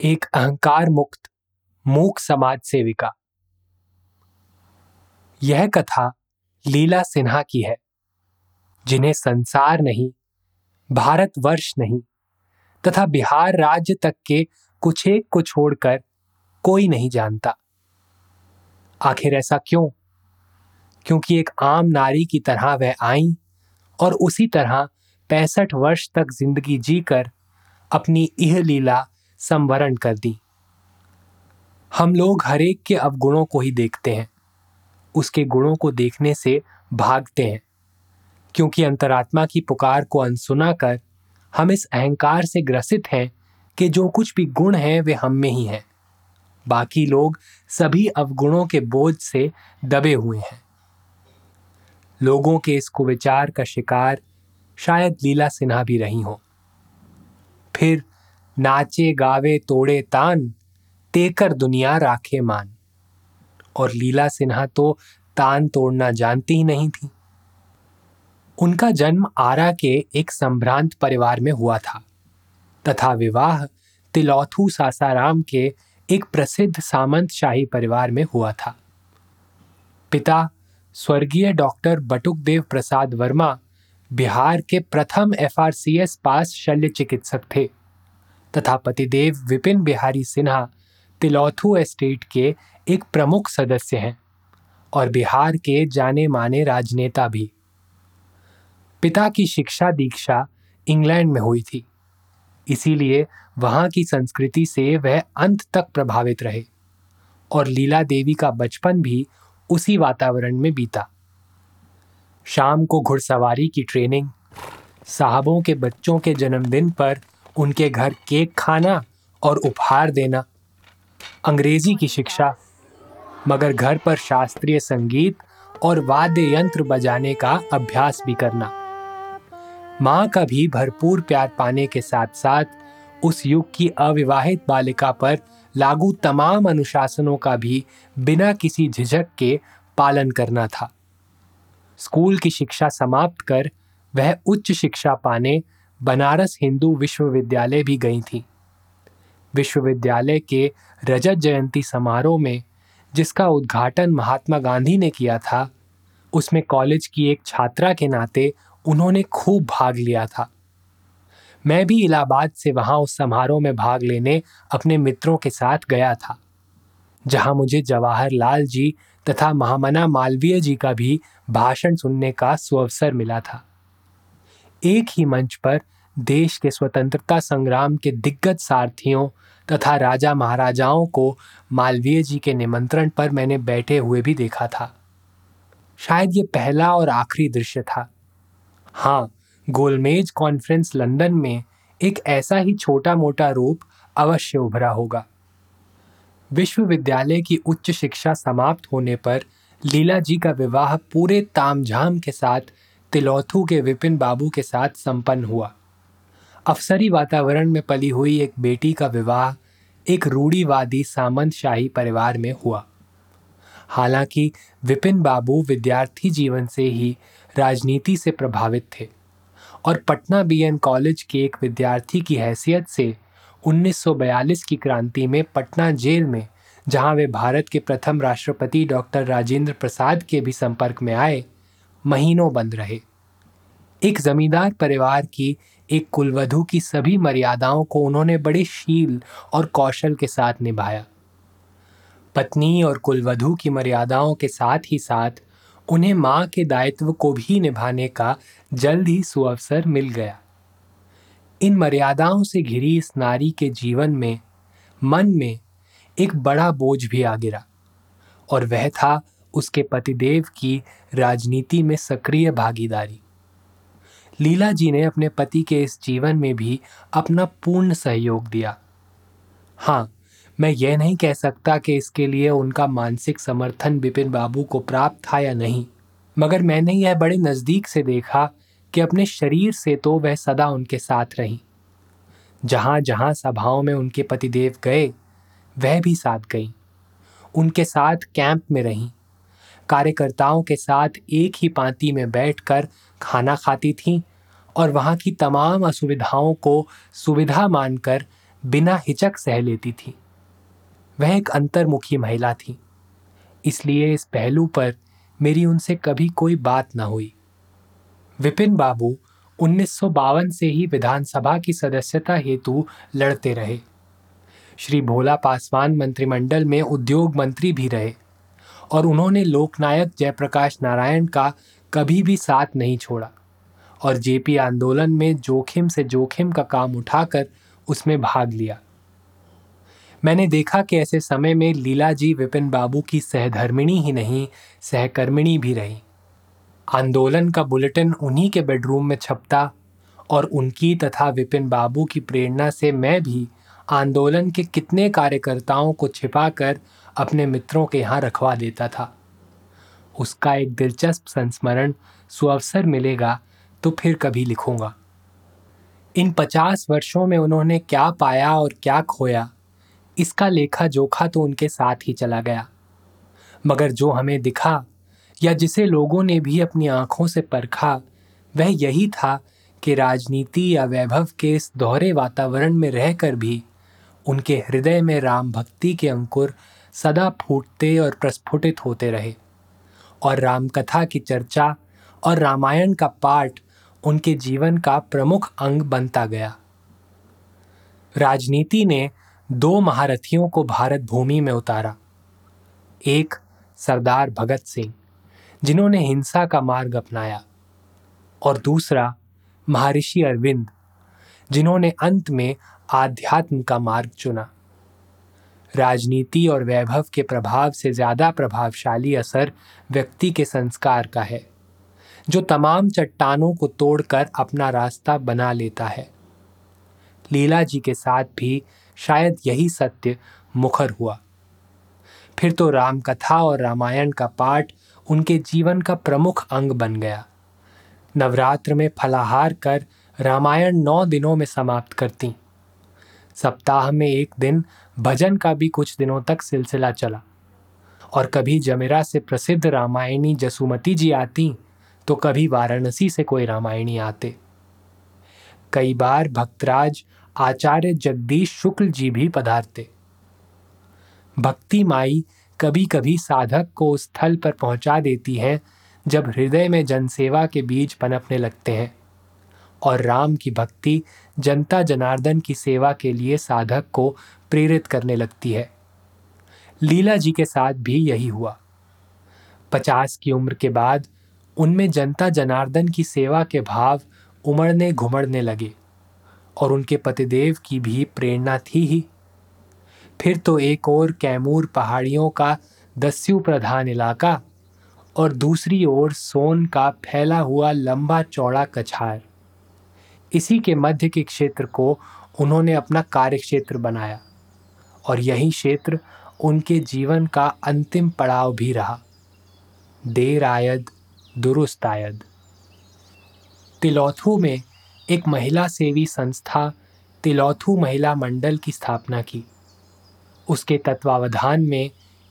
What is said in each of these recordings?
एक अहंकार मुक्त, मूक समाज सेविका। यह कथा लीला सिन्हा की है, जिन्हें संसार नहीं, भारतवर्ष नहीं, तथा बिहार राज्य तक के कुछ एक को छोड़कर कोई नहीं जानता। आखिर ऐसा क्यों? क्योंकि एक आम नारी की तरह वह आई और उसी तरह पैंसठ वर्ष तक ज़िंदगी जीकर अपनी यह लीला संवरण कर दी। हम लोग हरेक के अवगुणों को ही देखते हैं। उसके गुणों को देखने से भागते हैं। क्योंकि अंतरात्मा की पुकार को अनसुना कर हम इस अहंकार से ग्रसित हैं कि जो कुछ भी गुण है, वे हम में ही हैं। बाकी लोग सभी अवगुणों के बोझ से दबे हुए हैं। लोगों के इस कुविचार का शिकार शायद लीला सिन्हा भी रही हो। फिर नाचे, गावे, तोड़े, तान, तेकर दुनिया राखे मान। और लीला सिन्हा तो तान तोड़ना जानती ही नहीं थी। उनका जन्म आरा के एक संभ्रांत परिवार में हुआ था, तथा विवाह तिलौथू सासाराम के एक प्रसिद्ध सामंत शाही परिवार में हुआ था। पिता, स्वर्गीय डॉक्टर बटुकदेव प्रसाद वर्मा बिहार के प्रथम एफआरसीएस पास शल्य चिकित्सक थे। तथा पतिदेव विपिन बिहारी सिन्हा तिलौथू एस्टेट के एक प्रमुख सदस्य हैं और बिहार के जाने माने राजनेता भी। पिता की शिक्षा दीक्षा इंग्लैंड में हुई थी। इसीलिए वहाँ की संस्कृति से वह अंत तक प्रभावित रहे और लीला देवी का बचपन भी उसी वातावरण में बीता। शाम को घुड़सवारी की ट्रेनिंग, साहबों के बच्चों के जन्मदिन पर उनके घर केक खाना और उपहार देना। अंग्रेज़ी की शिक्षा, मगर घर पर शास्त्रीय संगीत और वाद्य यंत्र बजाने का अभ्यास भी करना। माँ का भी भरपूर प्यार पाने के साथ साथ उस युग की अविवाहित बालिका पर लागू तमाम अनुशासनों का भी बिना किसी झिझक के पालन करना था। स्कूल की शिक्षा समाप्त कर वह उच्च शिक्षा पाने बनारस हिंदू विश्वविद्यालय भी गई थी। विश्वविद्यालय के रजत जयंती समारोह में, जिसका उद्घाटन महात्मा गांधी ने किया था, उसमें कॉलेज की एक छात्रा के नाते उन्होंने खूब भाग लिया था। मैं भी इलाहाबाद से वहाँ उस समारोह में भाग लेने अपने मित्रों के साथ गया था, जहाँ मुझे जवाहरलाल जी तथा महामना मालवीय जी का भी भाषण सुनने का सुअवसर मिला था। एक ही मंच पर देश के स्वतंत्रता संग्राम के दिग्गज सारथियों तथा राजा महाराजाओं को मालवीय जी के निमंत्रण पर मैंने बैठे हुए भी देखा था। शायद ये पहला और आखिरी दृश्य था। हाँ गोलमेज कॉन्फ्रेंस लंदन में एक ऐसा ही छोटा मोटा रूप अवश्य उभरा होगा। विश्वविद्यालय की उच्च शिक्षा समाप्त होने पर लीला जी का विवाह पूरे तामझाम के साथ तिलौथू के विपिन बाबू के साथ संपन्न हुआ। अफसरी वातावरण में पली हुई एक बेटी का विवाह एक रूढ़ीवादी सामंत शाही परिवार में हुआ। हालाँकि विपिन बाबू विद्यार्थी जीवन से ही राजनीति से प्रभावित थे और पटना बीएन कॉलेज के एक विद्यार्थी की हैसियत से 1942 की क्रांति में पटना जेल में, जहाँ वे भारत के प्रथम राष्ट्रपति डॉक्टर राजेंद्र प्रसाद के भी संपर्क में आए महीनों बंद रहे। एक जमींदार परिवार की, एक कुलवधु की सभी मर्यादाओं को उन्होंने बड़े शील और कौशल के साथ निभाया। पत्नी और कुलवधु की मर्यादाओं के साथ ही साथ उन्हें माँ के दायित्व को भी निभाने का जल्द ही सुअवसर मिल गया। इन मर्यादाओं से घिरी इस नारी के जीवन में, मन में एक बड़ा बोझ भी आ गिरा और वह था उसके पतिदेव की राजनीति में सक्रिय भागीदारी। लीला जी ने अपने पति के इस जीवन में भी अपना पूर्ण सहयोग दिया। हाँ मैं यह नहीं कह सकता कि इसके लिए उनका मानसिक समर्थन बिपिन बाबू को प्राप्त था या नहीं, मगर मैंने यह बड़े नज़दीक से देखा कि अपने शरीर से तो वह सदा उनके साथ रही। जहाँ जहाँ सभाओं में उनके पतिदेव गए, वह भी साथ गई। उनके साथ कैंप में रहीं। कार्यकर्ताओं के साथ एक ही पांति में बैठकर खाना खाती थीं और वहाँ की तमाम असुविधाओं को सुविधा मानकर बिना हिचक सह लेती थी। वह एक अंतर्मुखी महिला थी। इसलिए इस पहलू पर मेरी उनसे कभी कोई बात न हुई। विपिन बाबू उन्नीस सौ बावन से ही विधानसभा की सदस्यता हेतु लड़ते रहे। श्री भोला पासवान मंत्रिमंडल में उद्योग मंत्री भी रहे। और उन्होंने लोकनायक जयप्रकाश नारायण का कभी भी साथ नहीं छोड़ा। और जेपी आंदोलन में जोखिम से जोखिम का काम उठाकर उसमें भाग लिया। मैंने देखा कि ऐसे समय में लीला जी विपिन बाबू की सहधर्मिणी ही नहीं, सहकर्मिणी भी रही। आंदोलन का बुलेटिन उन्हीं के बेडरूम में छपता और उनकी तथा विपिन बाबू की प्रेरणा से मैं भी आंदोलन के कितने कार्यकर्ताओं को छिपाकर अपने मित्रों के यहाँ रखवा देता था। उसका एक दिलचस्प संस्मरण सुअवसर मिलेगा तो फिर कभी लिखूँगा। इन पचास वर्षों में उन्होंने क्या पाया और क्या खोया, इसका लेखा जोखा तो उनके साथ ही चला गया। मगर जो हमें दिखा या जिसे लोगों ने भी अपनी आँखों से परखा, वह यही था कि राजनीति या वैभव के इस दोहरे वातावरण में रहकर भी उनके हृदय में राम भक्ति के अंकुर सदा फूटते और प्रस्फुटित होते रहे। और रामकथा की चर्चा और रामायण का पाठ उनके जीवन का प्रमुख अंग बनता गया। राजनीति ने दो महारथियों को भारत भूमि में उतारा। एक, सरदार भगत सिंह, जिन्होंने हिंसा का मार्ग अपनाया। और दूसरा, महर्षि अरविंद, जिन्होंने अंत में आध्यात्म का मार्ग चुना। राजनीति और वैभव के प्रभाव से ज़्यादा प्रभावशाली असर व्यक्ति के संस्कार का है, जो तमाम चट्टानों को तोड़कर अपना रास्ता बना लेता है। लीला जी के साथ भी शायद यही सत्य मुखर हुआ। फिर तो राम कथा और रामायण का पाठ उनके जीवन का प्रमुख अंग बन गया। नवरात्र में फलाहार कर रामायण नौ दिनों में समाप्त करती। सप्ताह में एक दिन, भजन का भी कुछ दिनों तक सिलसिला चला। और कभी जमेरा से प्रसिद्ध रामायणी जसुमती जी आती तो कभी वाराणसी से कोई रामायणी आते। कई बार भक्तराज आचार्य जगदीश शुक्ल जी भी पधारते। भक्ति माई कभी कभी साधक को उस स्थल पर पहुँचा देती है, जब हृदय में जनसेवा के बीज पनपने लगते हैं। और राम की भक्ति जनता जनार्दन की सेवा के लिए साधक को प्रेरित करने लगती है। लीला जी के साथ भी यही हुआ। पचास की उम्र के बाद उनमें जनता जनार्दन की सेवा के भाव उमड़ने घुमड़ने लगे और उनके पतिदेव की भी प्रेरणा थी ही। फिर तो एक और कैमूर पहाड़ियों का दस्यु प्रधान इलाका और दूसरी ओर सोन का फैला हुआ लंबा चौड़ा कछार। इसी के मध्य के क्षेत्र को उन्होंने अपना कार्य क्षेत्र बनाया। और यही क्षेत्र उनके जीवन का अंतिम पड़ाव भी रहा। देर आयद दुरुस्त आयद तिलौथू में एक महिला सेवी संस्था, तिलौथू महिला मंडल की स्थापना की। उसके तत्वावधान में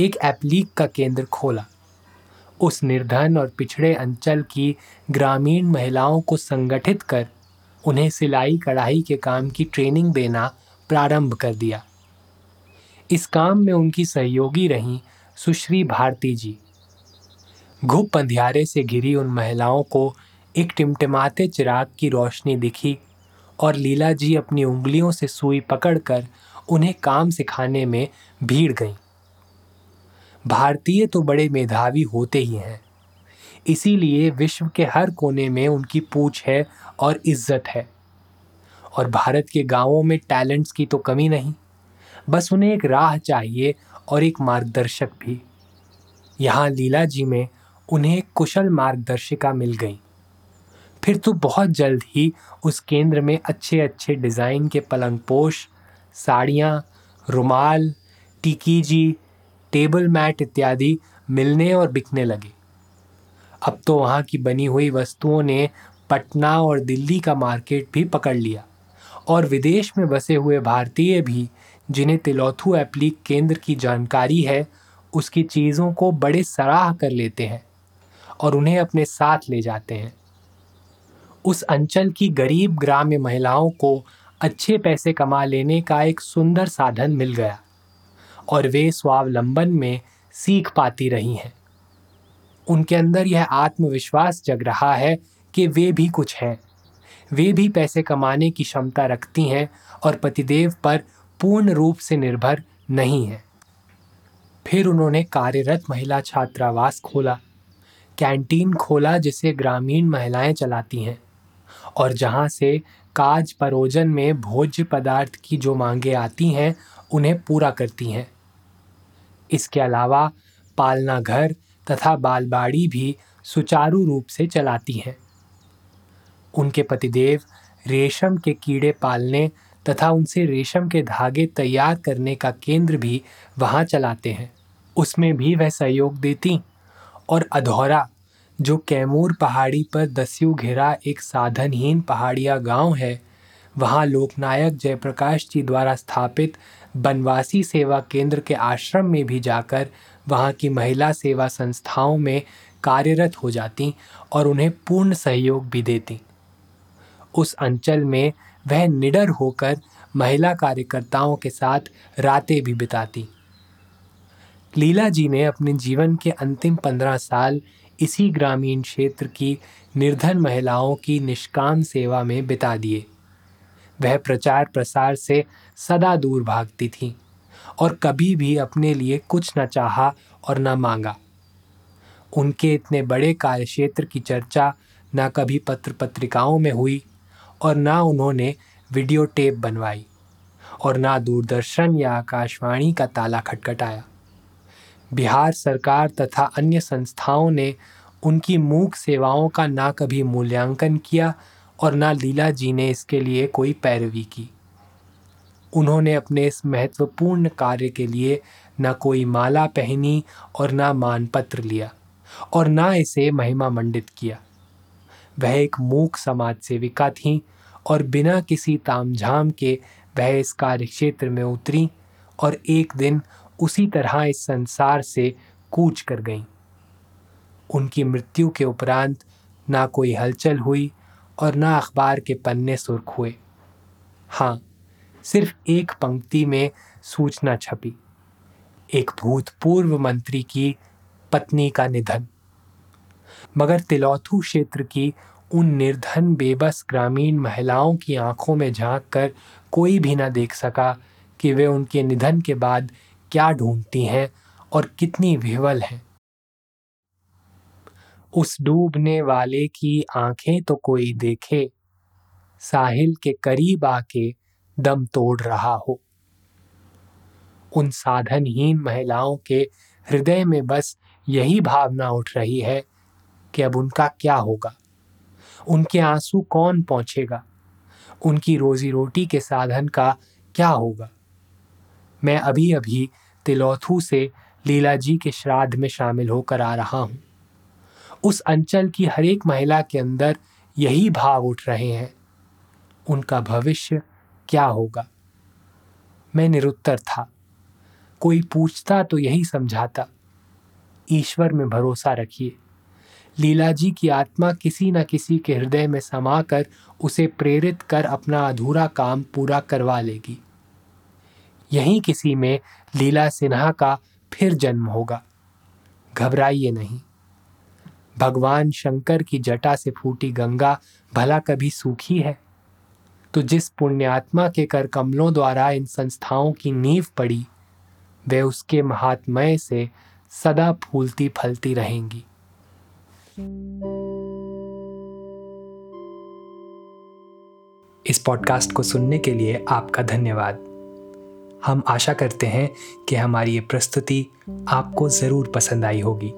एक एप्लीक का केंद्र खोला। उस निर्धन और पिछड़े अंचल की ग्रामीण महिलाओं को संगठित कर उन्हें सिलाई, कढ़ाई के काम की ट्रेनिंग देना प्रारंभ कर दिया। इस काम में उनकी सहयोगी रहीं सुश्री भारती जी। घुप अंधियारे से घिरी उन महिलाओं को एक टिमटिमाते चिराग की रोशनी दिखी और लीला जी अपनी उंगलियों से सुई पकड़कर उन्हें काम सिखाने में भीड़ गईं। भारतीय तो बड़े मेधावी होते ही हैं। इसीलिए विश्व के हर कोने में उनकी पूछ है और इज़्ज़त है। और भारत के गाँवों में टैलेंट्स की तो कमी नहीं, बस उन्हें एक राह चाहिए और एक मार्गदर्शक भी। यहाँ लीला जी में उन्हें एक कुशल मार्गदर्शिका मिल गई। फिर तो बहुत जल्द ही उस केंद्र में अच्छे अच्छे डिज़ाइन के पलंग पोश, साड़ियाँ, रुमाल टिकीजी टेबल मैट इत्यादि मिलने और बिकने लगे। अब तो वहाँ की बनी हुई वस्तुओं ने पटना और दिल्ली का मार्केट भी पकड़ लिया। और विदेश में बसे हुए भारतीय भी, जिन्हें तिलौथू एप्लीक केंद्र की जानकारी है, उसकी चीज़ों को बड़े सराह कर लेते हैं और उन्हें अपने साथ ले जाते हैं। उस अंचल की गरीब ग्राम्य महिलाओं को अच्छे पैसे कमा लेने का एक सुंदर साधन मिल गया और वे स्वावलंबन में सीख पाती रही हैं। उनके अंदर यह आत्मविश्वास जग रहा है कि वे भी कुछ हैं। वे भी पैसे कमाने की क्षमता रखती हैं और पतिदेव पर पूर्ण रूप से निर्भर नहीं हैं। फिर उन्होंने कार्यरत महिला छात्रावास खोला, कैंटीन खोला जिसे ग्रामीण महिलाएँ चलाती हैं और जहाँ से काज परोजन में भोज्य पदार्थ की जो मांगे आती हैं उन्हें पूरा करती हैं। इसके अलावा पालना घर तथा बालबाड़ी भी सुचारू रूप से चलाती हैं। उनके पतिदेव रेशम के कीड़े पालने तथा उनसे रेशम के धागे तैयार करने का केंद्र भी वहाँ चलाते हैं। उसमें भी वह सहयोग देती और अधौरा, जो कैमूर पहाड़ी पर दस्यु घिरा एक साधनहीन पहाड़िया गाँव है, वहाँ लोकनायक जयप्रकाश जी द्वारा स्थापित बनवासी सेवा केंद्र के आश्रम में भी जाकर वहाँ की महिला सेवा संस्थाओं में कार्यरत हो जाती और उन्हें पूर्ण सहयोग भी देती। उस अंचल में वह निडर होकर महिला कार्यकर्ताओं के साथ रातें भी बिताती। लीला जी ने अपने जीवन के अंतिम पंद्रह साल इसी ग्रामीण क्षेत्र की निर्धन महिलाओं की निष्काम सेवा में बिता दिए। वह प्रचार प्रसार से सदा दूर भागती थी। और कभी भी अपने लिए कुछ न चाहा और न मांगा। उनके इतने बड़े कार्यक्षेत्र की चर्चा न कभी पत्र पत्रिकाओं में हुई और ना उन्होंने वीडियो टेप बनवाई और ना दूरदर्शन या आकाशवाणी का ताला खटखटाया। बिहार सरकार तथा अन्य संस्थाओं ने उनकी मूक सेवाओं का ना कभी मूल्यांकन किया और ना लीला जी ने इसके लिए कोई पैरवी की। उन्होंने अपने इस महत्वपूर्ण कार्य के लिए न कोई माला पहनी और ना मानपत्र लिया और ना इसे महिमा मंडित किया। वह एक मूक समाज सेविका थीं और बिना किसी तामझाम के वह इस कार्य क्षेत्र में उतरी और एक दिन उसी तरह इस संसार से कूच कर गईं। उनकी मृत्यु के उपरांत ना कोई हलचल हुई और ना अखबार के पन्ने सुर्ख हुए। हाँ सिर्फ़ एक पंक्ति में सूचना छपी। एक भूतपूर्व मंत्री की पत्नी का निधन। मगर तिलौथू क्षेत्र की उन निर्धन, बेबस ग्रामीण महिलाओं की आँखों में झाँक कर कोई भी ना देख सका कि वे उनके निधन के बाद क्या ढूंढती हैं और कितनी विवल हैं। उस डूबने वाले की आँखें तो कोई देखे, साहिल के करीब आके दम तोड़ रहा हो। उन साधनहीन महिलाओं के हृदय में बस यही भावना उठ रही है कि अब उनका क्या होगा? उनके आँसू कौन पहुंचेगा? उनकी रोजी रोटी के साधन का क्या होगा? मैं अभी अभी तिलौथू से लीला जी के श्राद्ध में शामिल होकर आ रहा हूँ। उस अंचल की हर एक महिला के अंदर यही भाव उठ रहे हैं। उनका भविष्य क्या होगा? मैं निरुत्तर था। कोई पूछता तो यही समझाता। ईश्वर में भरोसा रखिए। लीला जी की आत्मा किसी न किसी के हृदय में समाकर उसे प्रेरित कर अपना अधूरा काम पूरा करवा लेगी। यहीं किसी में लीला सिन्हा का फिर जन्म होगा। घबराइए नहीं। भगवान शंकर की जटा से फूटी गंगा भला कभी सूखी है? तो जिस पुण्यात्मा के कर कमलों द्वारा इन संस्थाओं की नींव पड़ी वे उसके महात्मय से सदा फूलती फलती रहेंगी। इस पॉडकास्ट को सुनने के लिए आपका धन्यवाद। हम आशा करते हैं कि हमारी ये प्रस्तुति आपको ज़रूर पसंद आई होगी।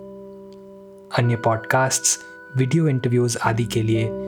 अन्य पॉडकास्ट्स, वीडियो इंटरव्यूज़ आदि के लिए